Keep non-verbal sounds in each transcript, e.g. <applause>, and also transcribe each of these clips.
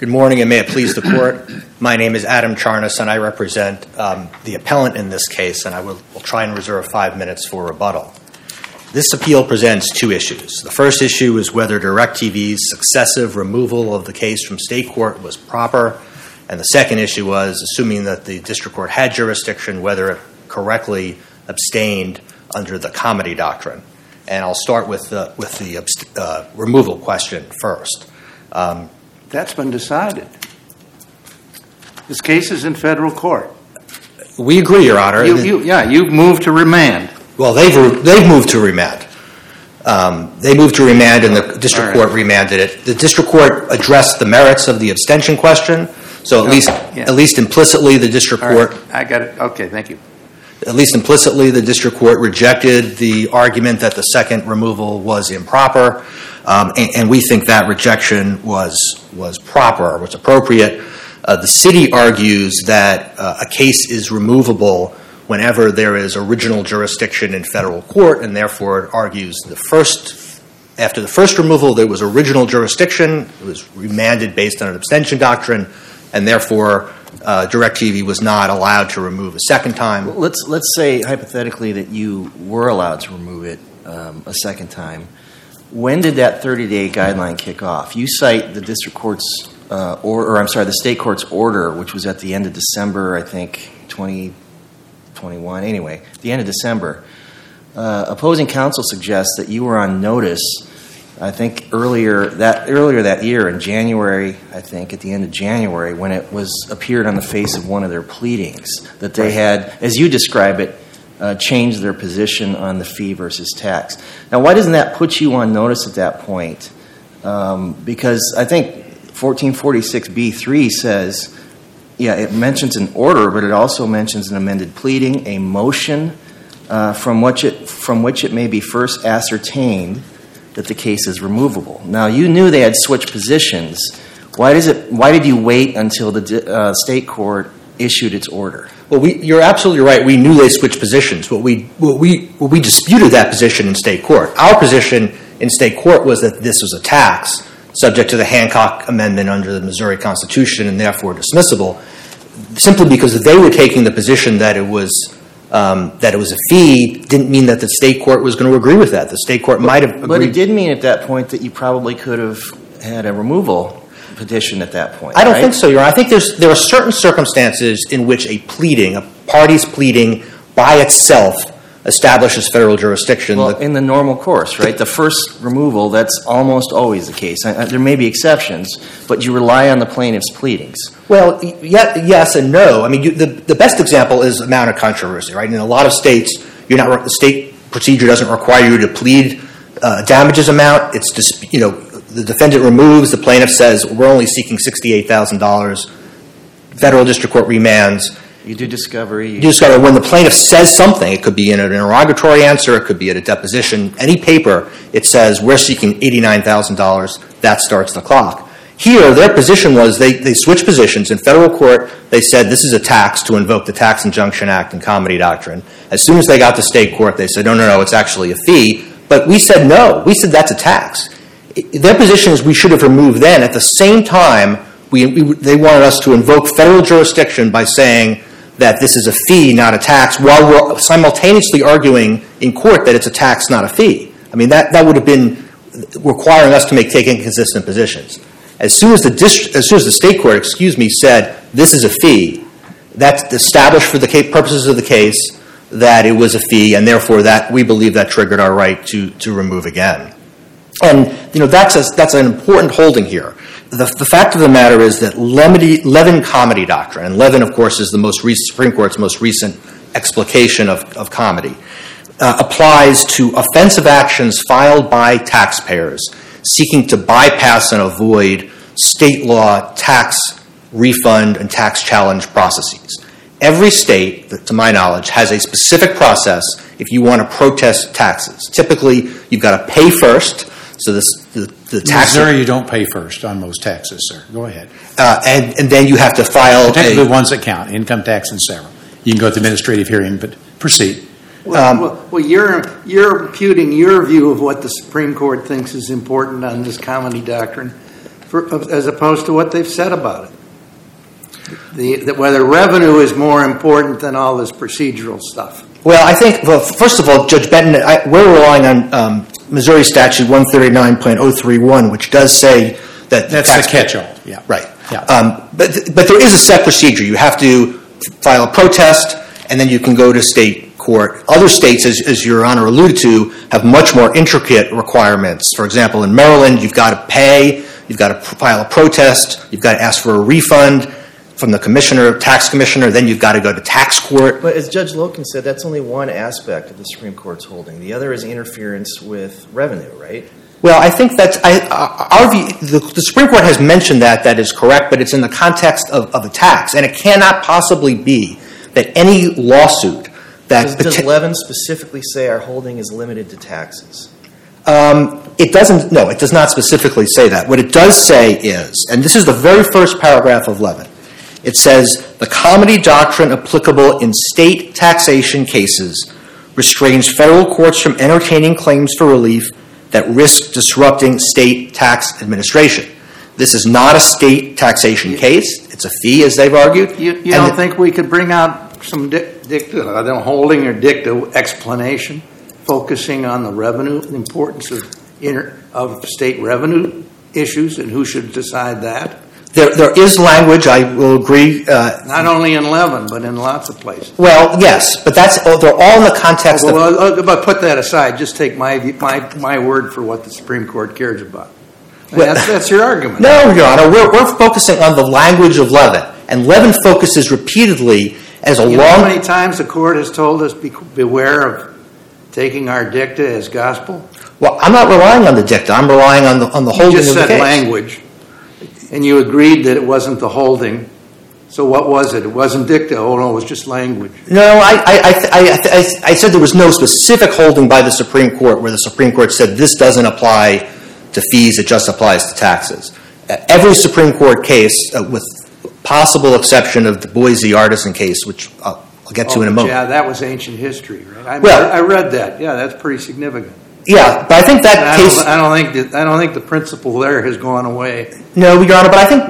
Good morning, and may it please the court. My name is Adam Charnes, and I represent um, the appellant in this case, and I will, will try and reserve five minutes for rebuttal. This appeal presents two issues. The first issue is whether DirecTV's successive removal of the case from state court was proper, and the second issue was, assuming that the district court had jurisdiction, whether it correctly abstained under the comity doctrine. And I'll start with the, with the uh, removal question first. Um, that's been decided. This case is in federal court. We agree, Your Honor. You, you, yeah, you've moved to remand. Well, they've, they've moved to remand. Um, they moved to remand, and the district right. court remanded it. The district court addressed the merits of the abstention question. So at oh, least, yeah. at least implicitly, the district All court. Right. I got it. Okay, thank you. At least implicitly, the district court rejected the argument that the second removal was improper. Um, and, and, we think that rejection was, was proper, was appropriate. Uh, the city argues that uh, a case is removable whenever there is original jurisdiction in federal court, and therefore it argues the first, after the first removal, there was original jurisdiction. It was remanded based on an abstention doctrine, and therefore uh, DirecTV was not allowed to remove a second time. Let's let's say hypothetically that you were allowed to remove it um, a second time. When did that 30-day guideline kick off? You cite the district court's, uh, or, or, I'm sorry, the state court's order, which was at the end of December, I think, 2021. Anyway, the end of December. Uh, opposing counsel suggests that you were on notice. I think earlier that earlier that year in January, I think at the end of January, when it was appeared on the face of one of their pleadings that they had, as you describe it, uh, change their position on the fee versus tax. Now, why doesn't that put you on notice at that point? Um, because I think 1446b3 says, yeah, it mentions an order, but it also mentions an amended pleading, a motion uh, from which it from which it may be first ascertained that the case is removable. Now, you knew they had switched positions. Why does it? Why did you wait until the uh, state court issued its order? Well, we, you're absolutely right. We knew they switched positions. What we, what we, what we disputed that position in state court. Our position in state court was that this was a tax subject to the Hancock Amendment under the Missouri Constitution and therefore dismissible, simply because they were taking the position that it was um, that it was a fee didn't mean that the state court was going to agree with that. The state court might have. Agreed. But it did mean at that point that you probably could have had a removal petition at that point. I don't right? think so, Your Honor. I think there's, there are certain circumstances in which a pleading, a party's pleading by itself establishes federal jurisdiction. Well, in the normal course, right? The first removal, that's almost always the case. There may be exceptions, but you rely on the plaintiff's pleadings. Well, yes and no. I mean, you, the, the best example is amount of controversy, right? In a lot of states, you're not, the state procedure doesn't require you to plead uh, damages amount. It's just, you know, the defendant removes, the plaintiff says, we're only seeking $68,000. Federal district court remands. You do discovery. You do discovery. When the plaintiff says something, it could be in an interrogatory answer, it could be at a deposition, any paper, it says, we're seeking $89,000. That starts the clock. Here, their position was they, they switched positions. In federal court, they said this is a tax to invoke the Tax Injunction Act and comity doctrine. As soon as they got to state court, they said, no, no, no, it's actually a fee. But we said no. We said that's a tax their position is we should have removed then. At the same time, we, we, they wanted us to invoke federal jurisdiction by saying that this is a fee, not a tax, while we're simultaneously arguing in court that it's a tax, not a fee. I mean, that, that would have been requiring us to make take inconsistent positions. As soon as the dist- as soon as the state court, excuse me, said this is a fee, that's established for the purposes of the case that it was a fee, and therefore that we believe that triggered our right to, to remove again. And you know that's a, that's an important holding here. The, the fact of the matter is that Levin comity doctrine, and Levin, of course, is the most recent, Supreme Court's most recent explication of, of comity, uh, applies to offensive actions filed by taxpayers seeking to bypass and avoid state law tax refund and tax challenge processes. Every state, to my knowledge, has a specific process if you want to protest taxes. Typically, you've got to pay first so this, the, the tax. Missouri, you don't pay first on most taxes, sir. Go ahead. Uh, and, and then you have to file. Technically, the ones that count income tax and several. You can go to the administrative hearing, but proceed. Well, um, well, well, you're, you're imputing your view of what the Supreme Court thinks is important on this comity doctrine for, as opposed to what they've said about it. The, that whether revenue is more important than all this procedural stuff. Well, I think, well, first of all, Judge Benton, I, we're relying on um, Missouri Statute 139.031, which does say that. That's the catch-all, yeah. Right. Yeah. Um, but, but there is a set procedure. You have to file a protest, and then you can go to state court. Other states, as, as Your Honor alluded to, have much more intricate requirements. For example, in Maryland, you've got to pay, you've got to file a protest, you've got to ask for a refund from the commissioner, tax commissioner, then you've got to go to tax court. But as Judge Loken said, that's only one aspect of the Supreme Court's holding. The other is interference with revenue, right? Well, I think that's, I, our view, the, Supreme Court has mentioned that, that is correct, but it's in the context of, of a tax. And it cannot possibly be that any lawsuit that. Does, Levin specifically say our holding is limited to taxes? Um, it doesn't, no, it does not specifically say that. What it does say is, and this is the very first paragraph of Levin, it says, "The comity doctrine applicable in state taxation cases restrains federal courts from entertaining claims for relief that risk disrupting state tax administration." This is not a state taxation case. It's a fee, as they've argued. You, you don't the- think we could bring out some dic- dicta, don't holding or dicta explanation, focusing on the revenue, the importance of inter, of state revenue issues and who should decide that? There, there is language, I will agree, uh, Not only in Levin, but in lots of places. well, yes, but that's, they're all in the context of Well, uh, but put that aside, just take my, my, my word for what the Supreme Court cares about. Well- That's, that's your argument. No, Your Honor, we're, we're focusing on the language of Levin. And Levin focuses repeatedly as a You know how many times the court has told us be- beware of taking our dicta as gospel? Well, I'm not relying on the dicta. I'm relying on the, on the You holding just of the case. language, and you agreed that it wasn't the holding. So what was it? It wasn't dicta, oh no, it was just language. No, I, I, I, I, I, I said there was no specific holding by the Supreme Court where the Supreme Court said this doesn't apply to fees, it just applies to taxes. Every Supreme Court case, uh, with possible exception of the Boise Artesian case, which I'll, I'll get to in a Oh, moment. Yeah, that was ancient history, right? I read that, yeah, that's pretty significant. Yeah, but I think that I case. don't, I don't think, that- I don't think the principle there has gone away. No, Your Honor, but I think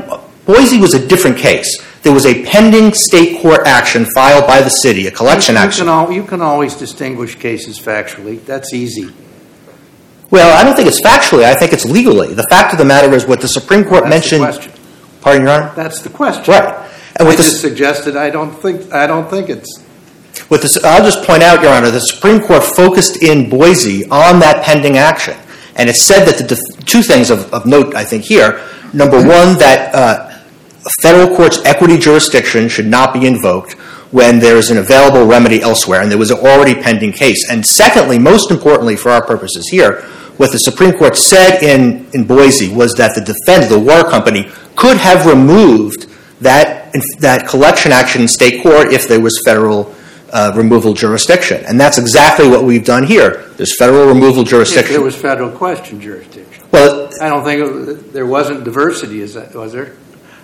Boise was a different case. There was a pending state court action filed by the city, a collection action. you can always distinguish cases factually, that's easy. Well, I don't think it's factually, I think it's legally. The fact of the matter is what the Supreme Court That's the mentioned. question. Pardon, Your Honor? That's the question. Right. And I just suggested, I don't think, I don't think it's, the, I'll just point out, Your Honor, the Supreme Court focused in Boise on that pending action. And it said that the def- two things of, of note, I think, here. Number one, that uh, federal court's equity jurisdiction should not be invoked when there is an available remedy elsewhere, and there was an already pending case. And secondly, most importantly for our purposes here, what the Supreme Court said in, in Boise was that the defendant, the water company, could have removed that, that collection action in state court if there was federal uh, removal jurisdiction. And that's exactly what we've done here. There's federal removal if jurisdiction. there was federal question jurisdiction. well, I don't think it- there wasn't diversity, is that, was there?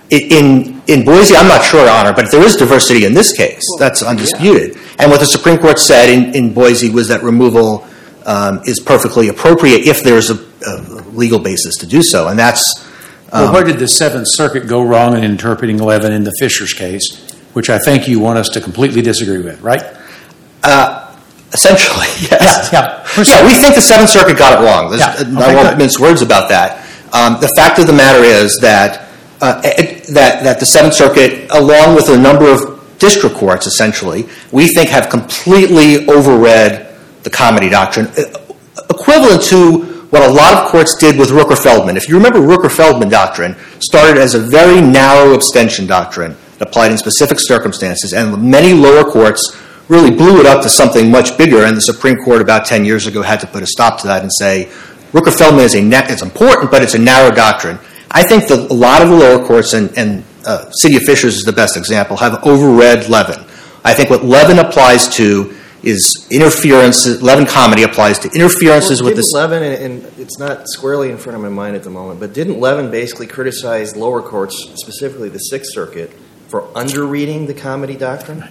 In, in Boise, I'm not sure, Your Honor, but there is diversity in this case. That's undisputed. And what the Supreme Court said in, in Boise was that removal um, is perfectly appropriate if there's a, a legal basis to do so. And that's, Well, um, where did the Seventh Circuit go wrong in interpreting Levin in the Fishers case, which I think you want us to completely disagree with, right? essentially, <laughs> yes. Yeah, yeah. Yeah, we think the Seventh Circuit got it wrong. There's- Yeah, I won't mince words about that. Um, the fact of the matter is that, uh, it, that, that the Seventh Circuit, along with a number of district courts, essentially, we think have completely overread the comity doctrine, uh, equivalent to what a lot of courts did with Rooker-Feldman. If you remember, Rooker-Feldman doctrine started as a very narrow abstention doctrine applied in specific circumstances, and many lower courts really blew it up to something much bigger, and the Supreme Court about 10 years ago had to put a stop to that and say, Rooker-Feldman is a it's important, but it's a narrow doctrine. I think that a lot of the lower courts, and, and uh, City of Fishers is the best example, have overread Levin. I think what Levin applies to is interference, Levin comity applies to interferences Well, with the... Levin, and, and it's not squarely in front of my mind at the moment, but didn't Levin basically criticize lower courts, specifically the Sixth Circuit, for underreading the comity doctrine?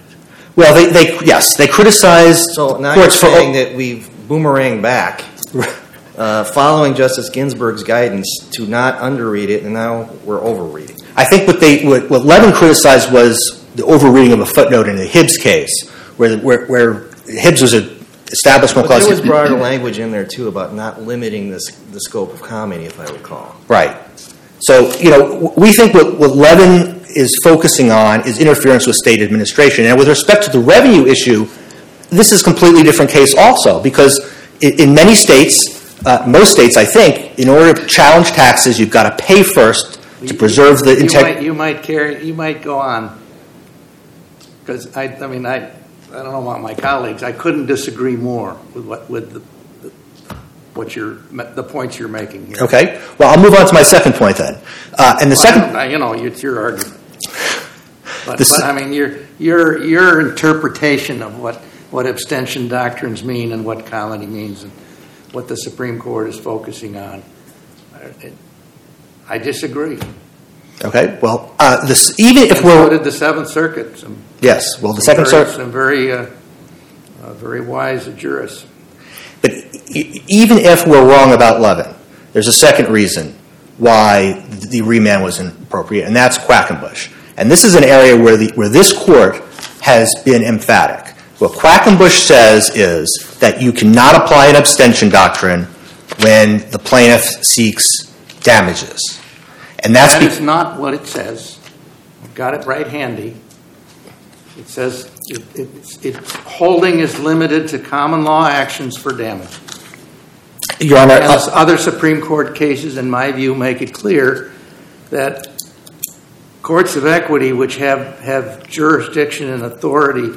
Well, they, they yes, they criticized So now you're for... saying that we've boomeranged back. <laughs> uh, following Justice Ginsburg's guidance to not underread it, and now we're overreading. I think what they what, what Levin criticized was the overreading of a footnote in the Hibbs case, where where, where Hibbs was an establishment But clause. there was broader language in there too about not limiting this, the scope of comity, if I recall. Right. So, you know, we think what, what Levin is focusing on is interference with state administration. And with respect to the revenue issue, this is a completely different case also, because in, in many states, uh, most states, I think, in order to challenge taxes, you've got to pay first to preserve the integrity. you might carry, you might go on, because I, I mean, I, I don't know about my colleagues, I couldn't disagree more with what, with the, what you're, the points you're making here. Okay. Well, I'll move on to my second point then. Uh, and the Well, second, You know, it's your argument. But, but, I mean, your, your, your interpretation of what, what abstention doctrines mean and what comity means and what the Supreme Court is focusing on, I- I disagree. okay. Well, uh, this, even if So we're did the Seventh Circuit, some yes. Well, the second circuit. Some very, uh, uh, very wise jurists. But e- even if we're wrong about Levin, there's a second reason why the remand was inappropriate, and that's Quackenbush. And this is an area where, the, where this court has been emphatic. What Quackenbush says is that you cannot apply an abstention doctrine when the plaintiff seeks damages. And that's That be- not what it says. I've got it right handy. It says, it- it's, it's, holding is limited to common law actions for damages. Your Honor, uh, other Supreme Court cases, in my view, make it clear that courts of equity, which have, have jurisdiction and authority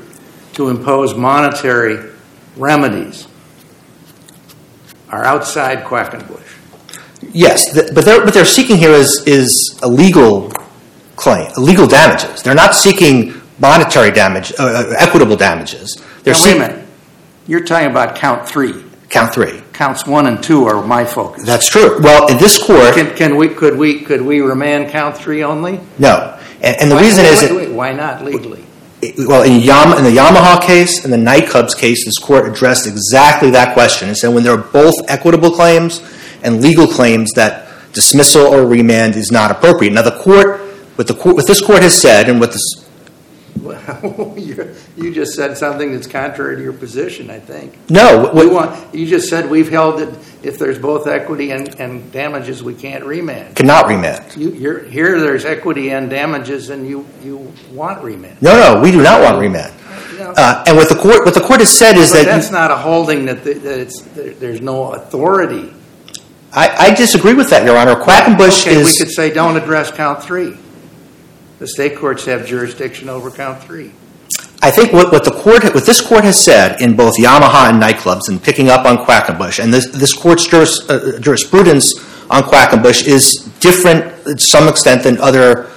to impose monetary remedies, are outside Quackenbush. Yes, th- but they're, what they're seeking here is, is a legal claim, legal damages. They're not seeking monetary damage, uh, uh, equitable damages. They're Now, wait a minute. You're talking about count three. count three. Counts one and two are my focus. That's true. Well, in this court, Can, can we, could we, could we remand count three only? no. And, and the Why- reason is, wait, wait, Why not legally? well, in, Yam, in the Yamaha case and the nightclubs case, this court addressed exactly that question and said when there are both equitable claims and legal claims, that dismissal or remand is not appropriate. Now, the court, what the court, what this court has said, and what this Well, <laughs> you you just said something that's contrary to your position, I think. no, We want, you just said we've held that if there's both equity and, and damages, we can't remand. cannot remand. You, you're, here there's equity and damages and you, you want remand. No, no, we do not want remand. No. Uh, and what the court, what the court has said is But that that's not a holding that, the- that it's, there- there's no authority. I, I disagree with that, Your Honor. Quackenbush Okay, we could say don't address count three. The state courts have jurisdiction over count three. I think what, what the court, what this court has said in both Yamaha and nightclubs, and picking up on Quackenbush, and this this court's juris, uh, jurisprudence on Quackenbush is different to some extent than other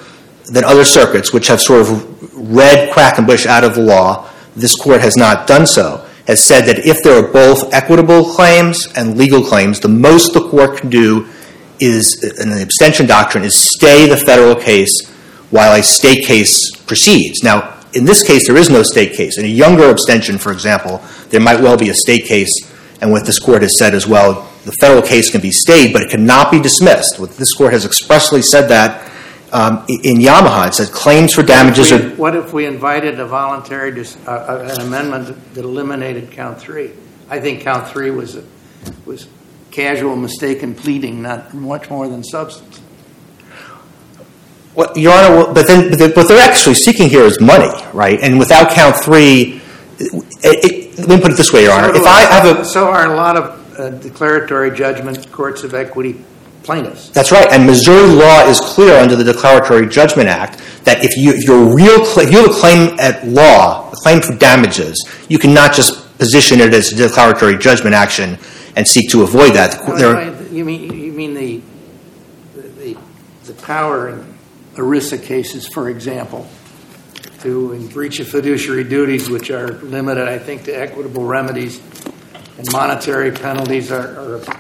than other circuits, which have sort of read Quackenbush out of the law. This court has not done so. Has said that if there are both equitable claims and legal claims, the most the court can do is, in the abstention doctrine, is stay the federal case while a state case proceeds. Now, in this case, there is no state case. In a younger abstention, for example, there might well be a state case, and what this court has said as well, the federal case can be stayed, but it cannot be dismissed. What this court has expressly said that um, in Yamaha. It said claims for damages We- are. What if we invited a voluntary, dis- uh, uh, an amendment that eliminated count three? I think count three was, a- was casual mistaken pleading, not much more than substance. Well, Your Honor, well, but then, but what they're actually seeking here is money, right? And without count three, let me put it this way, Your Honor. So If I have a, So are a lot of uh, declaratory judgment courts of equity plaintiffs. That's right, and Missouri law is clear under the Declaratory Judgment Act that if you if you're real cla- if you have a claim at law, a claim for damages, you cannot just position it as a declaratory judgment action and seek to avoid that. You mean, you mean the, the, the power in ERISA cases, for example, to in breach of fiduciary duties, which are limited, I think, to equitable remedies, and monetary penalties are, are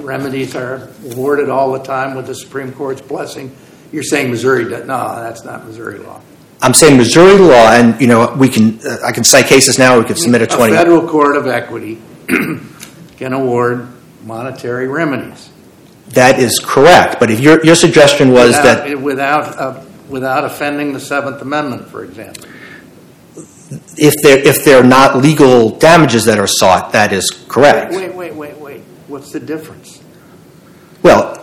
remedies are awarded all the time with the Supreme Court's blessing. You're saying Missouri, does- no, that's not Missouri law. I'm saying Missouri law, and you know we can uh, I can cite cases now. We could submit a A twenty. federal court of equity <clears throat> can award monetary remedies. That is correct, but if your, your suggestion was that, Without, without, uh, without offending the Seventh Amendment, for example. if they're, if they're not legal damages that are sought, that is correct. Wait, wait, wait, wait. What's the difference? Well,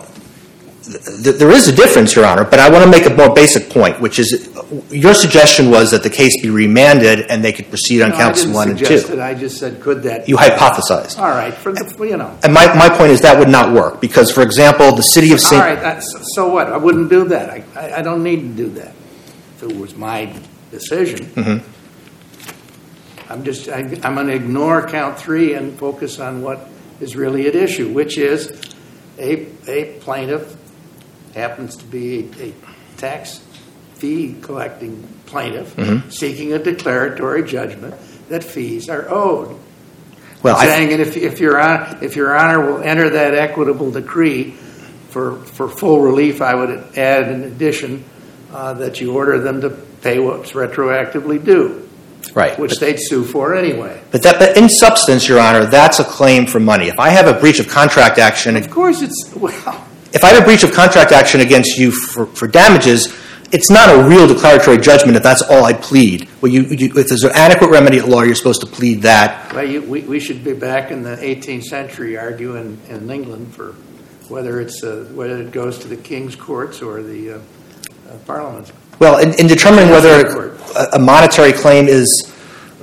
th- th- there is a difference, Your Honor, but I want to make a more basic point, which is, your suggestion was that the case be remanded and they could proceed on No, counts I didn't one and two. it. I just said, could that? You hypothesized. All right, for the, you know. And my, my point is that would not work, because, for example, the city of St. right, that's, so what? I wouldn't do that. I, I, I don't need to do that. If it was my decision. Mm-hmm. I'm just, I, I'm going to ignore count three and focus on what is really at issue, which is a, a plaintiff happens to be a, a tax fee collecting plaintiff Mm-hmm. seeking a declaratory judgment that fees are owed. Well, I, saying, and if, if your honor, if your honor will enter that equitable decree for, for full relief, I would add in addition uh, that you order them to pay what's retroactively due, right. which But- they'd sue for anyway. But that, but in substance, Your Honor, that's a claim for money. If I have a breach of contract action, Of course, it's well. if I have a breach of contract action against you for, for damages, it's not a real declaratory judgment if that's all I plead. Well, you, you, if there's an adequate remedy at law, you're supposed to plead that. Well, you, we, we should be back in the 18th century arguing in England for whether it's uh, whether it goes to the king's courts or the uh, uh, parliament. Well, in, in determining whether a, a monetary claim is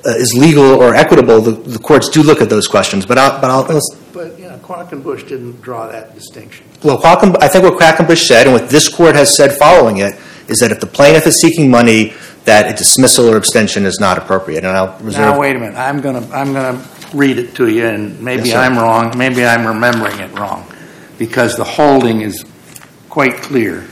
uh, is legal or equitable, the, the courts do look at those questions. But I'll, but I'll, let's- But you know, Quackenbush didn't draw that distinction. well, Quacken, I think what Quackenbush said, and what this court has said following it, is that if the plaintiff is seeking money, that a dismissal or abstention is not appropriate. And I'll reserve. Now wait a minute. I'm gonna I'm gonna read it to you, and maybe Yes. I'm wrong. Maybe I'm remembering it wrong, because the holding is quite clear.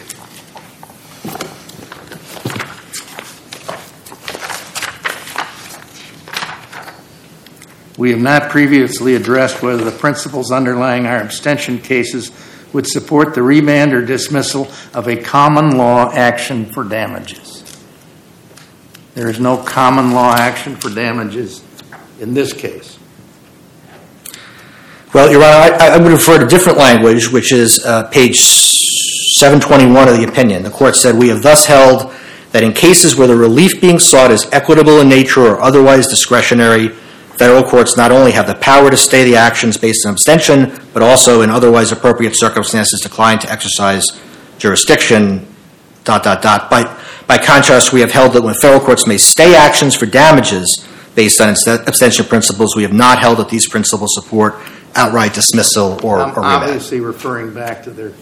We have not previously addressed whether the principles underlying our abstention cases would support the remand or dismissal of a common law action for damages. There is no common law action for damages in this case. Well, Your Honor, I, I would refer to different language, which is uh, page 721 of the opinion. The court said, We have thus held that in cases where the relief being sought is equitable in nature or otherwise discretionary, federal courts not only have the power to stay the actions based on abstention, but also in otherwise appropriate circumstances decline to exercise jurisdiction, dot, dot, dot. By, by contrast, we have held that when federal courts may stay actions for damages based on abstention principles, we have not held that these principles support outright dismissal or, I'm or obviously referring back to their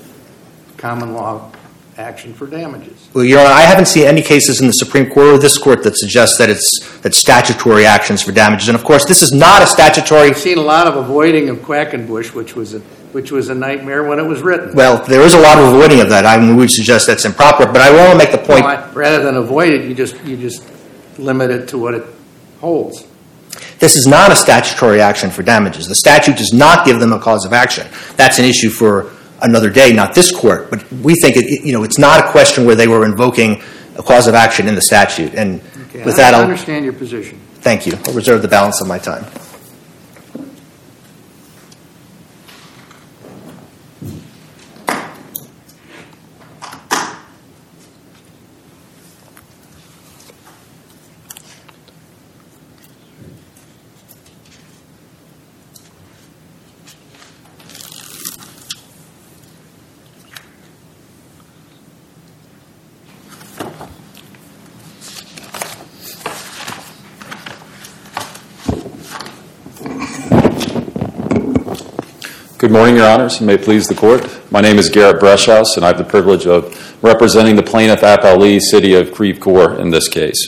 common law action for damages. Well, Your Honor, I haven't seen any cases in the Supreme Court or this court that suggest that it's that statutory actions for damages. And of course, this is not a statutory. I've seen a lot of avoiding of Quackenbush, which was a, which was a nightmare when it was written. Well, there is a lot of avoiding of that. I mean, would suggest that's improper. But I want to make the point. Rather than avoid it, you just, you just limit it to what it holds. This is not a statutory action for damages. The statute does not give them a cause of action. That's an issue for another day, not this court. But we think it, you know, it's not a question where they were invoking a cause of action in the statute. And Okay, with I that, I I'll understand your position. thank you. I'll reserve the balance of my time. Good morning, Your Honors, and may it please the Court. My name is Garrett Broshuis, and I have the privilege of representing the plaintiff appellee, City of Creve Coeur, in this case.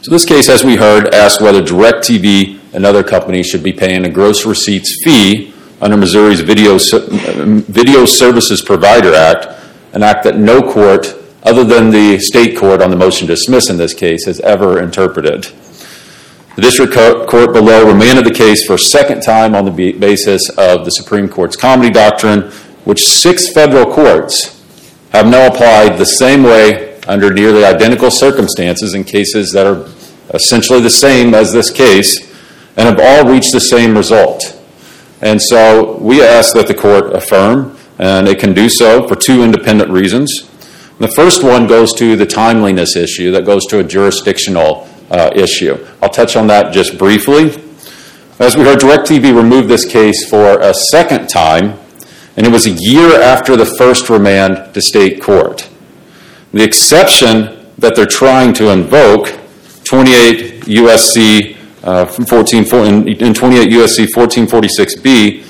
So this case, as we heard, asks whether DirecTV and other companies should be paying a gross receipts fee under Missouri's Video, Video Services Provider Act, an act that no court, other than the state court on the motion to dismiss in this case, has ever interpreted. The district court below remanded the case for a second time on the basis of the Supreme Court's comity doctrine, which six federal courts have now applied the same way under nearly identical circumstances in cases that are essentially the same as this case and have all reached the same result. And so we ask that the court affirm, and it can do so for two independent reasons. The first one goes to the timeliness issue, that goes to a jurisdictional issue. I'll touch on that just briefly. As we heard, DirecTV removed this case for a second time, and it was a year after the first remand to state court. The exception that they're trying to invoke, 28 USC uh, 14, in 28 USC 1446B,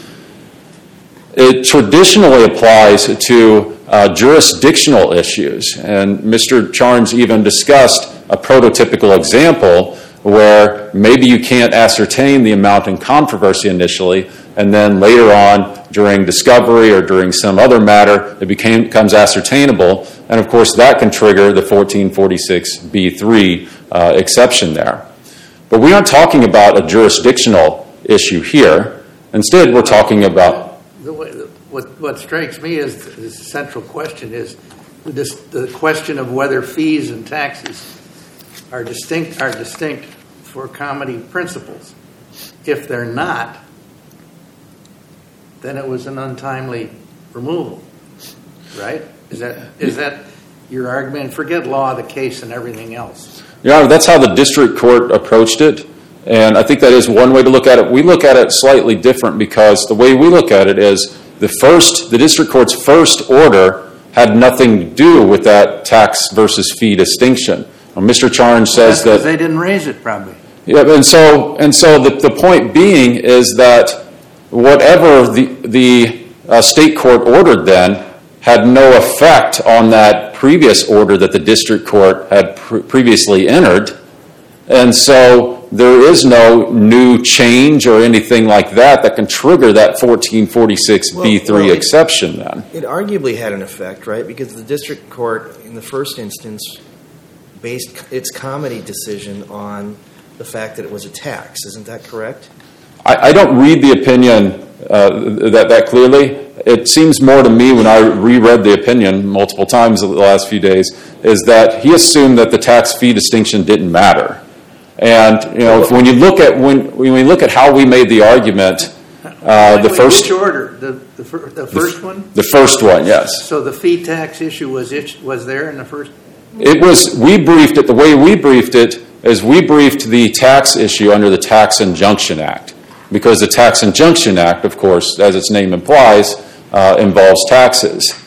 it traditionally applies to uh, jurisdictional issues. And Mr. Charnes even discussed a prototypical example where maybe you can't ascertain the amount in controversy initially, and then later on during discovery or during some other matter, it became, becomes ascertainable. And of course, that can trigger the 1446B3 uh, exception there. But we aren't talking about a jurisdictional issue here. Instead, we're talking about. Way, what, what strikes me as the central question is this, the question of whether fees and taxes are distinct are distinct for comity principles. If they're not, then it was an untimely removal, right? Is that is that your argument? Forget law the case and everything else. Your Honor, that's how the district court approached it, and I think that is one way to look at it. We look at it slightly different because the way we look at it is the first, the district court's first order had nothing to do with that tax versus fee distinction. Well, Mr. Charnes says That's that they didn't raise it, probably. yeah, and so and so the, the point being is that whatever the the uh, state court ordered then had no effect on that previous order that the district court had pr- previously entered, and so there is no new change or anything like that that can trigger that 1446B3 well, it- exception then. It arguably had an effect, right? Because the district court, in the first instance, based its comity decision on the fact that it was a tax. Isn't that correct? I, I don't read the opinion uh, that, that clearly. It seems more to me when I reread the opinion multiple times the last few days is that he assumed that the tax fee distinction didn't matter. And you know, if, when you look at when, when we look at how we made the argument, uh, the first Which order? The, the, fir- the first one? the first one, yes, So the fee tax issue was it, was there in the first? It was. We briefed it the way we briefed it is we briefed the tax issue under the Tax Injunction Act because the Tax Injunction Act, of course, as its name implies, uh, involves taxes.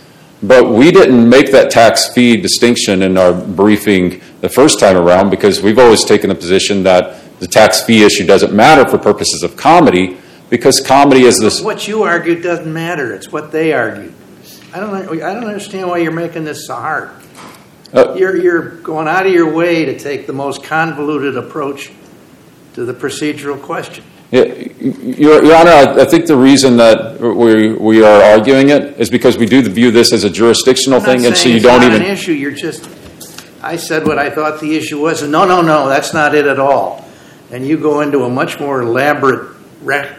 But we didn't make that tax fee distinction in our briefing the first time around because we've always taken the position that the tax fee issue doesn't matter for purposes of comity because comity is this. What you argued doesn't matter. It's what they argued. I don't, I don't understand why you're making this so hard. Uh, You're, you're going out of your way to take the most convoluted approach to the procedural question. Yeah, Your, Honor, I, think the reason that we, we are arguing it is because we do view this as a jurisdictional thing, and so you it's don't not even. an issue. You're just. I said what I thought the issue was, and no, no, no, that's not it at all. And you go into a much more elaborate re-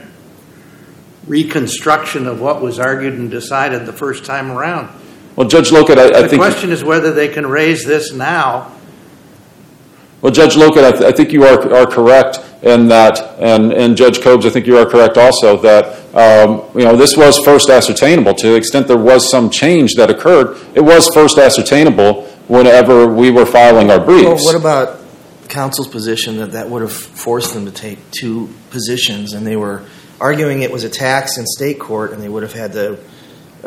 reconstruction of what was argued and decided the first time around. Well, Judge Loken, I, I The think. question is whether they can raise this now. Well, Judge Loken, I, th- I think you are, are correct in that, and, and Judge Kobes, I think you are correct also that um, you know this was first ascertainable. To the extent there was some change that occurred, it was first ascertainable whenever we were filing our briefs. Well, what about counsel's position that that would have forced them to take two positions, and they were arguing it was a tax in state court, and they would have had to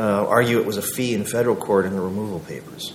argue it was a fee in federal court in the removal papers?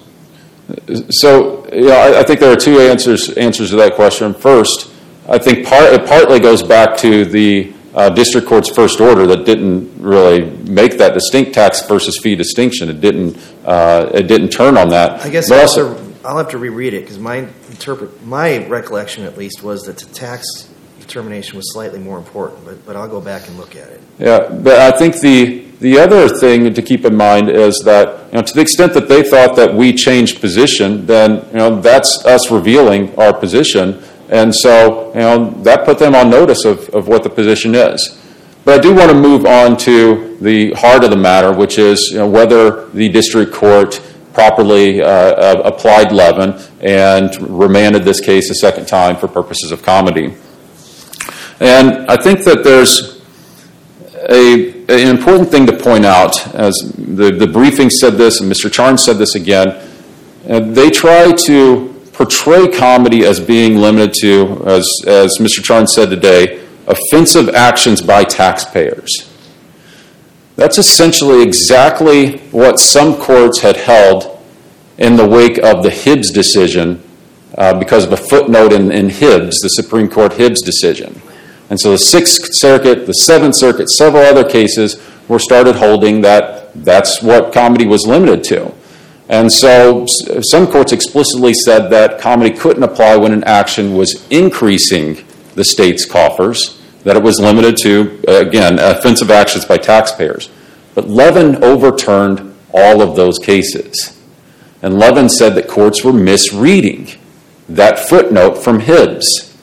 So, yeah, I, I think there are two answers answers to that question. First, I think part it partly goes back to the uh, district court's first order that didn't really make that distinct tax versus fee distinction. It didn't uh, it didn't turn on that. I guess I'll, also- have to, I'll have to reread it because my interpret my recollection at least was that the tax determination was slightly more important, but but I'll go back and look at it. Yeah, but I think the the other thing to keep in mind is that you know, to the extent that they thought that we changed position, then you know that's us revealing our position, and so you know that put them on notice of, of what the position is. But I do want to move on to the heart of the matter, which is you know, whether the district court properly uh, applied Levin and remanded this case a second time for purposes of comity. And I think that there's a, an important thing to point out, as the, the briefing said this, and Mr. Charn said this again, uh, they try to portray comity as being limited to, as, as Mr. Charn said today, offensive actions by taxpayers. That's essentially exactly what some courts had held in the wake of the Hibbs decision uh, because of a footnote in, in Hibbs, the Supreme Court Hibbs decision. And so the Sixth Circuit, the Seventh Circuit, several other cases were started holding that that's what comity was limited to. And so some courts explicitly said that comity couldn't apply when an action was increasing the state's coffers, that it was limited to, again, offensive actions by taxpayers. But Levin overturned all of those cases. And Levin said that courts were misreading that footnote from Hibbs.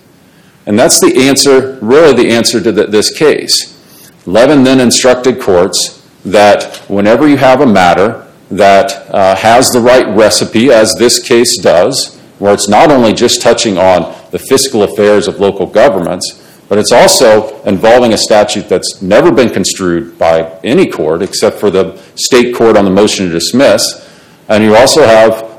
And that's the answer, really the answer to this case. Levin then instructed courts that whenever you have a matter that uh, has the right recipe, as this case does, where it's not only just touching on the fiscal affairs of local governments, but it's also involving a statute that's never been construed by any court except for the state court on the motion to dismiss. And you also have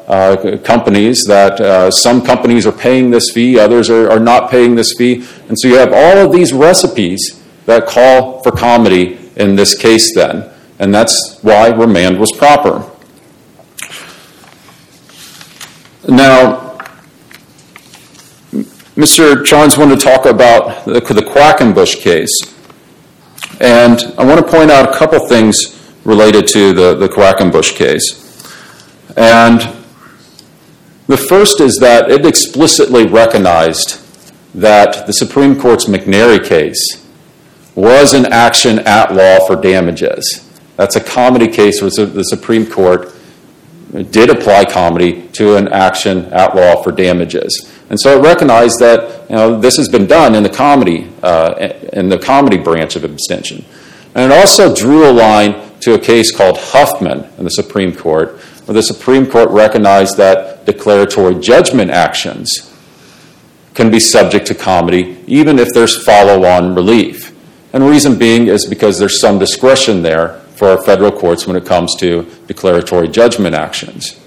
companies that uh, some companies are paying this fee, others are, not paying this fee. And so you have all of these recipes that call for comity in this case then. And that's why remand was proper. Now, Mr. Johns wanted to talk about the, Quackenbush case. And I want to point out a couple things related to the, the Quackenbush case. And the first is that it explicitly recognized that the Supreme Court's McNary case was an action at law for damages. That's a comity case where the Supreme Court did apply comity to an action at law for damages. And so it recognized that you know, this has been done in the comity uh, in the comity branch of abstention. And it also drew a line to a case called Huffman in the Supreme Court, the Supreme Court recognized that declaratory judgment actions can be subject to comity even if there's follow on relief. And the reason being is because there's some discretion there for our federal courts when it comes to declaratory judgment actions.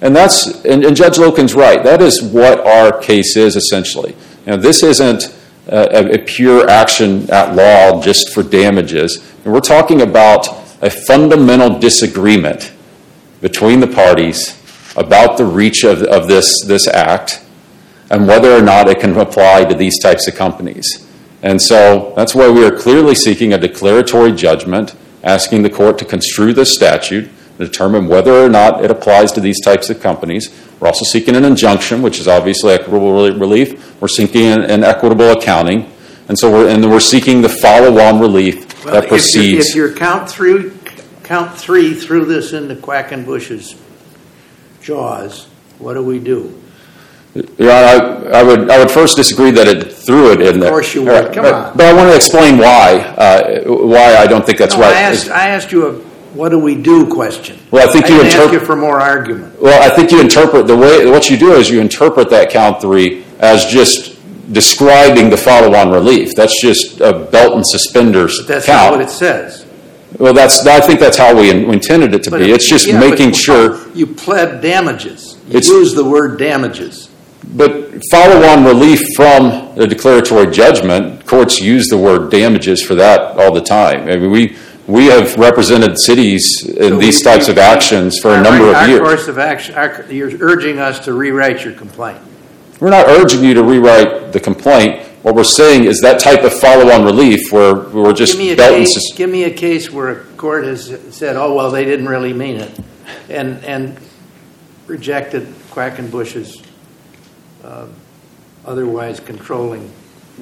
And that's, and, and Judge Loken's right. That is what our case is essentially. Now, this isn't a, a pure action at law just for damages. And we're talking about a fundamental disagreement between the parties about the reach of, of this, this act and whether or not it can apply to these types of companies. And so that's why we are clearly seeking a declaratory judgment asking the court to construe this statute, and determine whether or not it applies to these types of companies. We're also seeking an injunction, which is obviously equitable relief. We're seeking an, an equitable accounting, and so we're and we're seeking the follow-on relief Well, that if proceeds. If you're count through, count three threw this into Quackenbush's jaws, what do we do? Your Honor, I, I would I would first disagree that it threw it in there. Of course you would. Come but, on. But I want to explain why uh, why I don't think that's right. I asked, I asked you a what do we do question. Well, I think you didn't ask interpret- you for more argument. Well, I think you interpret the way what you do is you interpret that count three as just describing the follow-on relief. That's just a belt and suspenders that's not what it says. Well, that's I think that's how we intended it to be. It's just making sure. You pled damages. You the word damages. But follow-on relief from the declaratory judgment, courts use the word damages for that all the time. I mean, we we have represented cities in these types of actions for a number of Our years. course of action, our- you're urging us to rewrite your complaint. We're not urging you to rewrite the complaint. What we're saying is that type of follow-on relief where we're just Give me a belt and case, give me a case where a court has said, oh, well, they didn't really mean it, and, and rejected Quackenbush's uh, otherwise controlling.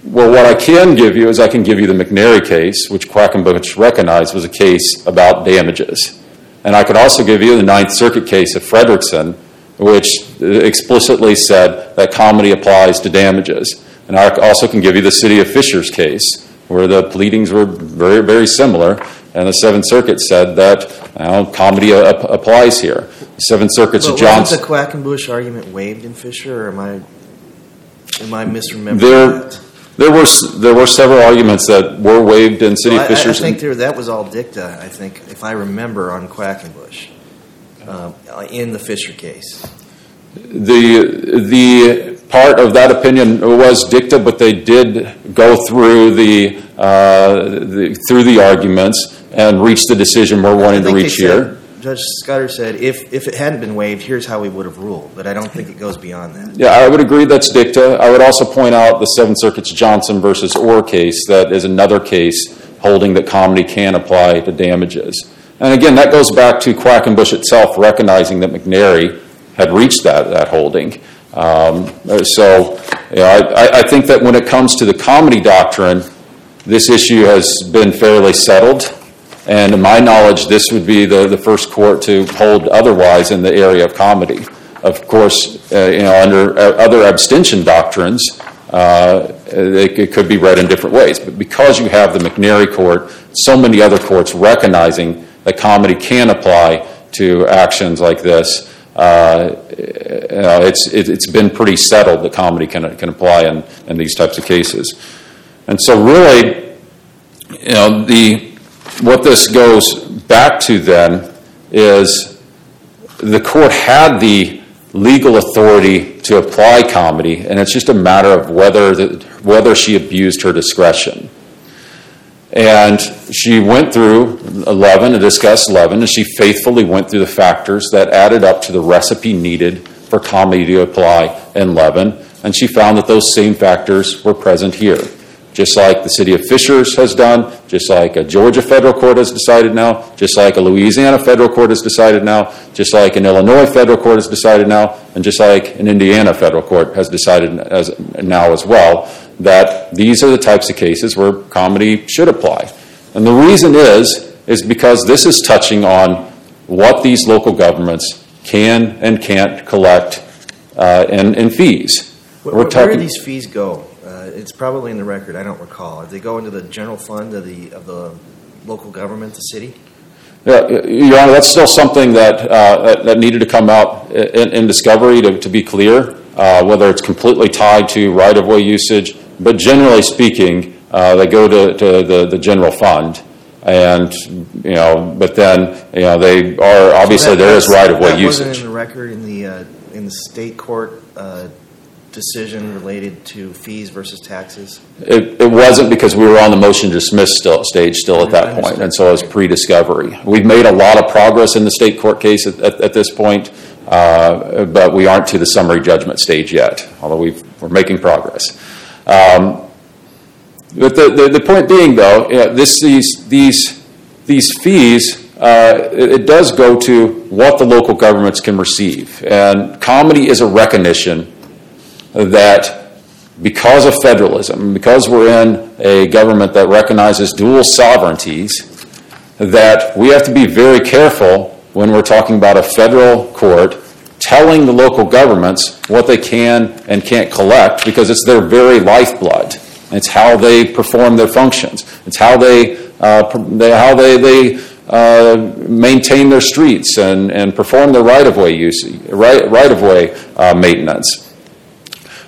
Well, what I can give you is I can give you the McNary case, which Quackenbush recognized was a case about damages. And I could also give you the Ninth Circuit case of Frederickson, which explicitly said that comity applies to damages. And I also can give you the City of Fishers case, where the pleadings were very, very similar, and the Seventh Circuit said that know, comity applies here. The Seventh Circuit's But Johnson. the Quackenbush argument waived in Fisher, or am I, am I misremembering There, that? There were, there were several arguments that were waived in City Well, of I- I, I think there, that was all dicta, I think, if I remember on Quackenbush, um, in the Fisher case. The, the part of that opinion was dicta, but they did go through the, uh, the, through the arguments and reach the decision we're wanting to reach here. Judge Scudder said, if, if it hadn't been waived, here's how we would have ruled, but I don't think it goes beyond that. Yeah, I would agree that's dicta. I would also point out the Seventh Circuit's Johnson versus Orr case that is another case holding that comity can apply to damages. And again, that goes back to Quackenbush itself recognizing that McNary had reached that, that holding. Um, so, you know, I, I- think that when it comes to the comity doctrine, this issue has been fairly settled. And to my knowledge, this would be the, the first court to hold otherwise in the area of comity. Of course, uh, you know, under uh, other abstention doctrines, uh, it, it could be read in different ways. But because you have the McNary court, so many other courts recognizing that comity can apply to actions like this, uh, Uh, uh, it's, it, it's been pretty settled that comity can, can apply in, in these types of cases. And so really, you know, the, what this goes back to then is the court had the legal authority to apply comity, and it's just a matter of whether, the, whether she abused her discretion. And she went through 11 to discuss 11, and she faithfully went through the factors that added up to the recipe needed for comity to apply in 11, and she found that those same factors were present here. Just like the city of Fishers has done, just like a Georgia federal court has decided now, just like a Louisiana federal court has decided now, just like an Illinois federal court has decided now, and just like an Indiana federal court has decided as, now as well, that these are the types of cases where comity should apply. And the reason is, is because this is touching on what these local governments can and can't collect uh, in, in fees. Where, We're where do these fees go? Uh, it's probably in the record. I don't recall. Do they go into the general fund of the of the local government, the city? Yeah, Your Honor, that's still something that, uh, that- that needed to come out in, in discovery to, to be clear, uh, whether it's completely tied to right-of-way usage, but generally speaking, uh, they go to, to the, the general fund. And, you know, but then, you know, they are, obviously, So that- there is right-of-way That wasn't usage. in the record in the uh, in the state court uh, decision related to fees versus taxes. It, it wasn't because we were on the motion to dismiss still, stage still at that point, and so it was pre-discovery. We've made a lot of progress in the state court case at, at, at this point, uh, but we aren't to the summary judgment stage yet, although we've, we're making progress. Um, but the, the, the point being, though, yeah, this, these, these, these fees, uh, it, it does go to what the local governments can receive. And comity is a recognition that because of federalism, because we're in a government that recognizes dual sovereignties, that we have to be very careful when we're talking about a federal court telling the local governments what they can and can't collect because it's their very lifeblood. It's how they perform their functions. It's how they, uh, they how they, they uh, maintain their streets and, and perform their right-of-way use, right, right-of-way uh, maintenance.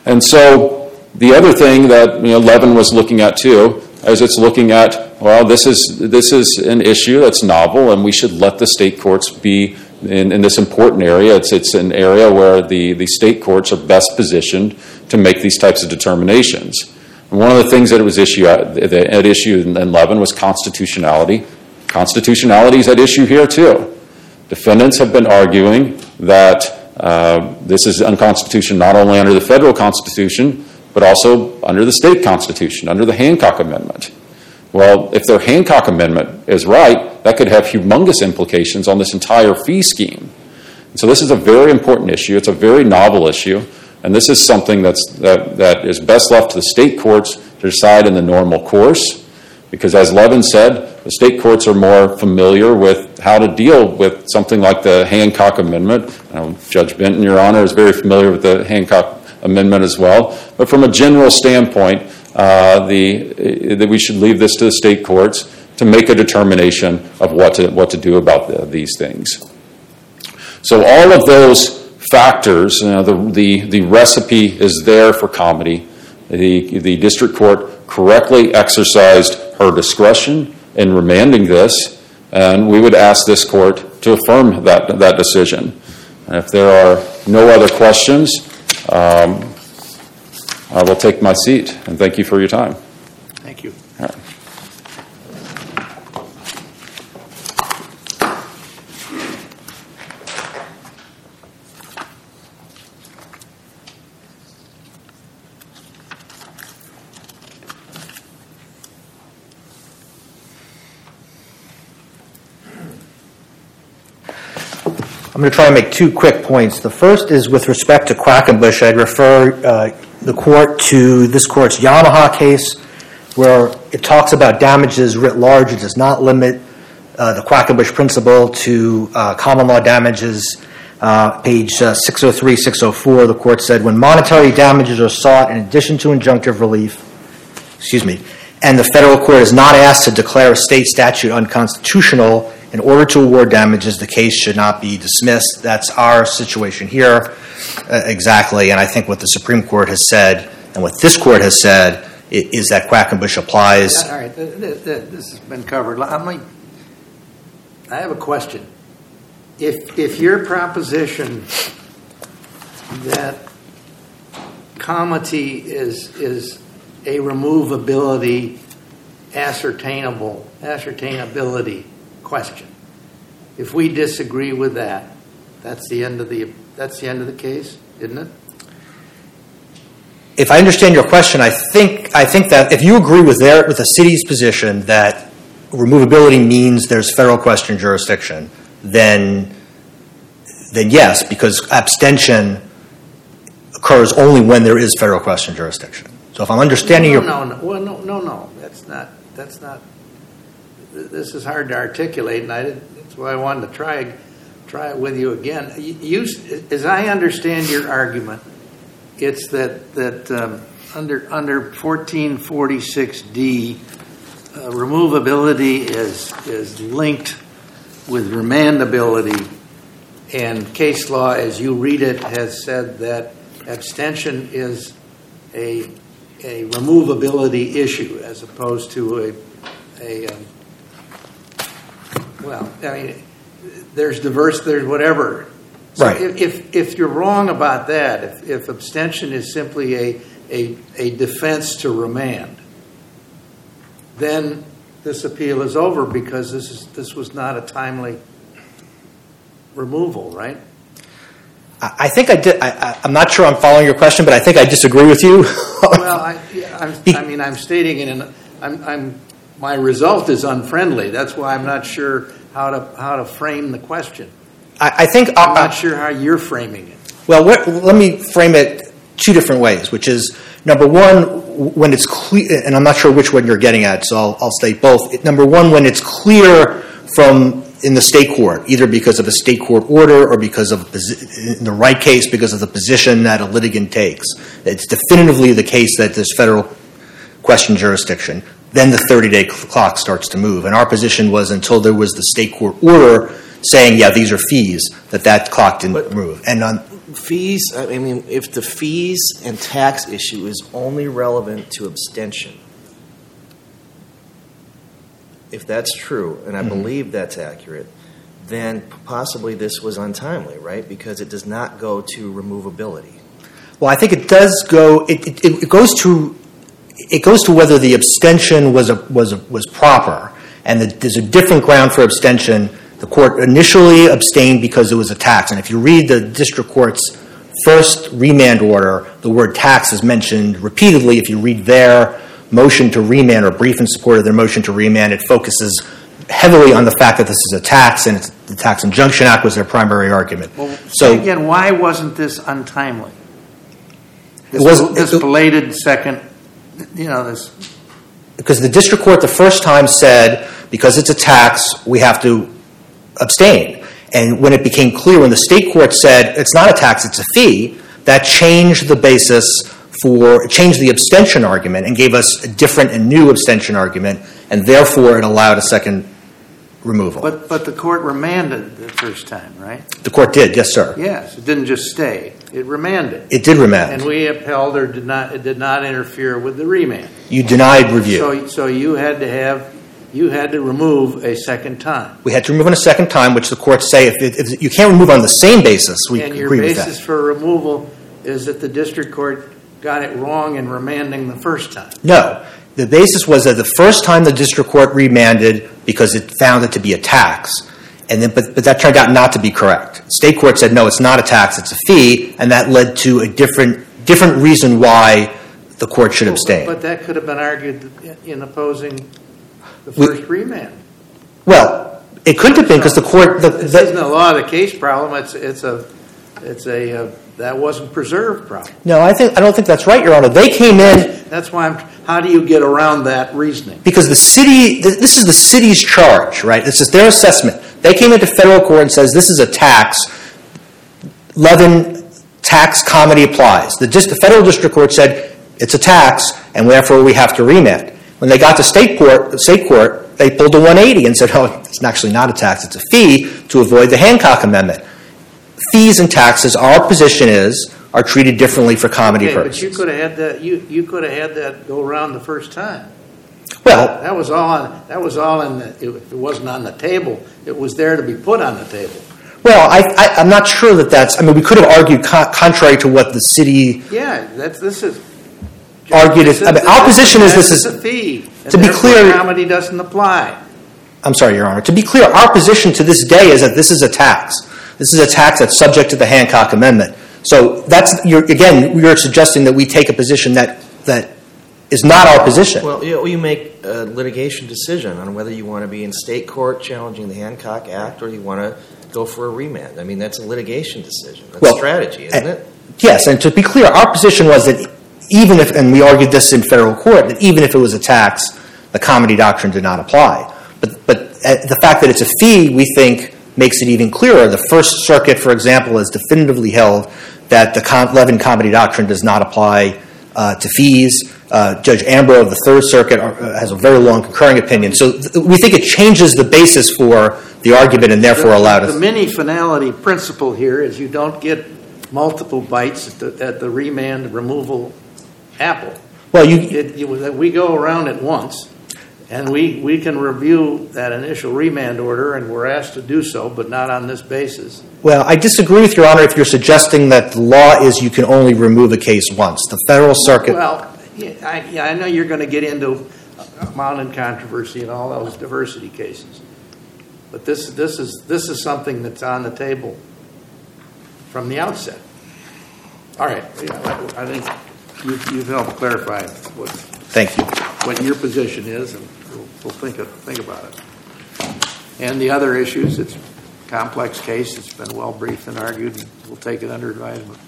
And so the other thing that you know, Levin was looking at too is it's looking at well this is this is an issue that's novel and we should let the state courts be in, in this important area. It's it's an area where the, the state courts are best positioned to make these types of determinations. And one of the things that was issue at, at issue in Levin was constitutionality. Constitutionality is at issue here too. Defendants have been arguing that uh, this is unconstitutional not only under the federal constitution, but also under the state constitution, under the Hancock Amendment. Well, if their Hancock Amendment is right, that could have humongous implications on this entire fee scheme. So this is a very important issue. It's a very novel issue, and this is something that's, that, that is best left to the state courts to decide in the normal course. Because as Levin said, the state courts are more familiar with how to deal with something like the Hancock Amendment. Judge Benton, Your Honor, is very familiar with the Hancock Amendment as well. But from a general standpoint, the, that we should leave this to the state courts to make a determination of what to, what to do about the, these things. So all of those factors, you know, the, the, the recipe is there for comity. The, the district court correctly exercised her discretion in remanding this, and we would ask this court to affirm that, that decision. And if there are no other questions, um, I will take my seat, and thank you for your time. Thank you. All right. I'm going to try and make two quick points. The first is with respect to Quackenbush, I'd refer uh, the court to this court's Yamaha case, where it talks about damages writ large. It does not limit uh, the Quackenbush principle to uh, common law damages. Uh, page uh, 603, 604, the court said when monetary damages are sought in addition to injunctive relief, excuse me, and the federal court is not asked to declare a state statute unconstitutional in order to award damages, the case should not be dismissed. That's our situation here uh, exactly, and I think what the Supreme Court has said and what this court has said is that Quackenbush applies. All right, th- th- th- this has been covered. I might, I have a question. If, if your proposition that comity is, is a removability ascertainable, ascertainability question, if we disagree with that, that's the end of the, that's the end of the case, isn't it? If I understand your question, I think, I think that if you agree with their, with the city's position that removability means there's federal question jurisdiction, then, then yes, because abstention occurs only when there is federal question jurisdiction. So if I'm understanding no, your. No, no, well, no, no, no, that's not, that's not, this is hard to articulate, and I, that's why I wanted to try, try it with you again. You- as I understand your argument, it's that, that um, under, under 1446D, uh, removability is, is linked with remandability, and case law, as you read it, has said that abstention is a, a removability issue as opposed to a, a, um, well, I mean, there's diverse, there's whatever. So Right. if- If, you're wrong about that, if, if abstention is simply a, a, a defense to remand, then this appeal is over because this is, this was not a timely removal, right? I think I did, I, I'm not sure I'm following your question, but I think I disagree with you. Well, I, yeah, I'm, <laughs> I mean, I'm stating it in, a- I'm, I'm, my result is unfriendly. That's why I'm not sure how to, how to frame the question. I, I think. Uh, I'm not sure how you're framing it. Well, what, let me frame it two different ways, which is number one, when it's clear, and I'm not sure which one you're getting at, so I'll, I'll state both. Number one, when it's clear from in the state court, either because of a state court order or because of, in the right case, because of the position that a litigant takes. It's definitively the case that there's federal question jurisdiction. Then the 30-day clock starts to move. And our position was until there was the state court order saying, yeah, these are fees, that that clock didn't But- move. And on, Fees, I mean, if the fees and tax issue is only relevant to abstention, if that's true, and I mm-hmm. believe that's accurate, then possibly this was untimely, right? Because it does not go to removability. Well, I think it does go. It, it, it goes to it goes to whether the abstention was a, was a, was proper, and there's a different ground for abstention. The court initially abstained because it was a tax, and if you read the district court's first remand order, the word tax is mentioned repeatedly. If you read their motion to remand or brief in support of their motion to remand, it focuses heavily on the fact that this is a tax, and it's, the Tax Injunction Act was their primary argument. So again, why wasn't this untimely? This belated second, you know, this. because the district court the first time said because it's a tax we have to abstain and when it became clear when the state court said it's not a tax it's a fee that changed the basis for changed the abstention argument and gave us a different and new abstention argument and therefore it allowed a second removal But but the court remanded the first time, right? the court did yes sir Yes, it didn't just stay. It remanded. It did remand. And we upheld or did not, it did not interfere with the remand. You denied review. So, so you had to have, you had to remove a second time. We had to remove on a second time, which the courts say if, it- if you can't remove on the same basis, we And your agree with basis for removal is that the district court got it wrong in remanding the first time. No. The basis was that the first time the district court remanded because it found it to be a tax, and then, but, but that turned out not to be correct. State court said, no, it's not a tax, it's a fee, and that led to a different, different reason why the court should abstain. But that could have been argued in opposing the We- first remand. Well, it couldn't have been because the court, the, This the, isn't a law of the case problem, it's, it's a, it's a, uh, that wasn't preserved problem. no, I think, I don't think that's right, Your Honor. They came in That's why I'm, how do you get around that reasoning? because the city, th- this is the city's charge, right? This is their assessment. They came into federal court and says this is a tax. Levin tax comity applies. The, the federal district court said it's a tax, and therefore we have to remit. When they got to state court, state court, they pulled a 180 and said, "Oh, it's actually not a tax; it's a fee to avoid the Hancock Amendment." Fees and taxes, our position is, are treated differently for comity Okay, but you could have had that, you, you could have had that go around the first time. Well, That was all, on- that was all in the, it it wasn't on the table, it was there to be put on the table. Well, I, I, I'm not sure that that's. I mean, we could have argued co- contrary to what the city. Yeah, that's, this is. Argued if- I mean, our position is this This is- a fee. to be clear- Comity doesn't apply. I'm sorry, Your Honor. To be clear, our position to this day is that this is a tax. This is a tax that's subject to the Hancock Amendment. So that's you're, again, you're suggesting that we take a position that that is not our position. Well, you, make a litigation decision on whether you want to be in state court challenging the Hancock Act or you want to go for a remand. I mean, that's a litigation decision. That's Well, strategy, isn't it? Yes, and to be clear, our position was that even if, and we argued this in federal court, that even if it was a tax, the comity doctrine did not apply. But, but uh, the fact that it's a fee, we think, makes it even clearer. The First Circuit, for example, has definitively held that the Levin comity doctrine does not apply uh, to fees. Uh, Judge Ambrose of the Third Circuit uh, has a very long concurring opinion. So th- we think it changes the basis for the argument and therefore allowed us. The mini finality principle here is you don't get multiple bites at the, at the remand removal apple. Well, you, It, you- we go around it once, and we, we can review that initial remand order, and we're asked to do so, but not on this basis. Well, I disagree with Your Honor if you're suggesting that the law is you can only remove a case once. The Federal Circuit, Well, yeah, I, yeah, I know you're going to get into mountain controversy and all those diversity cases, but this, this is, this is something that's on the table from the outset. All right, yeah, I think you've, you've helped clarify what, thank you. what your position is, and we'll, we'll think, of, think about it. And the other issues, it's a complex case, it's been well briefed and argued, and we'll take it under advisement.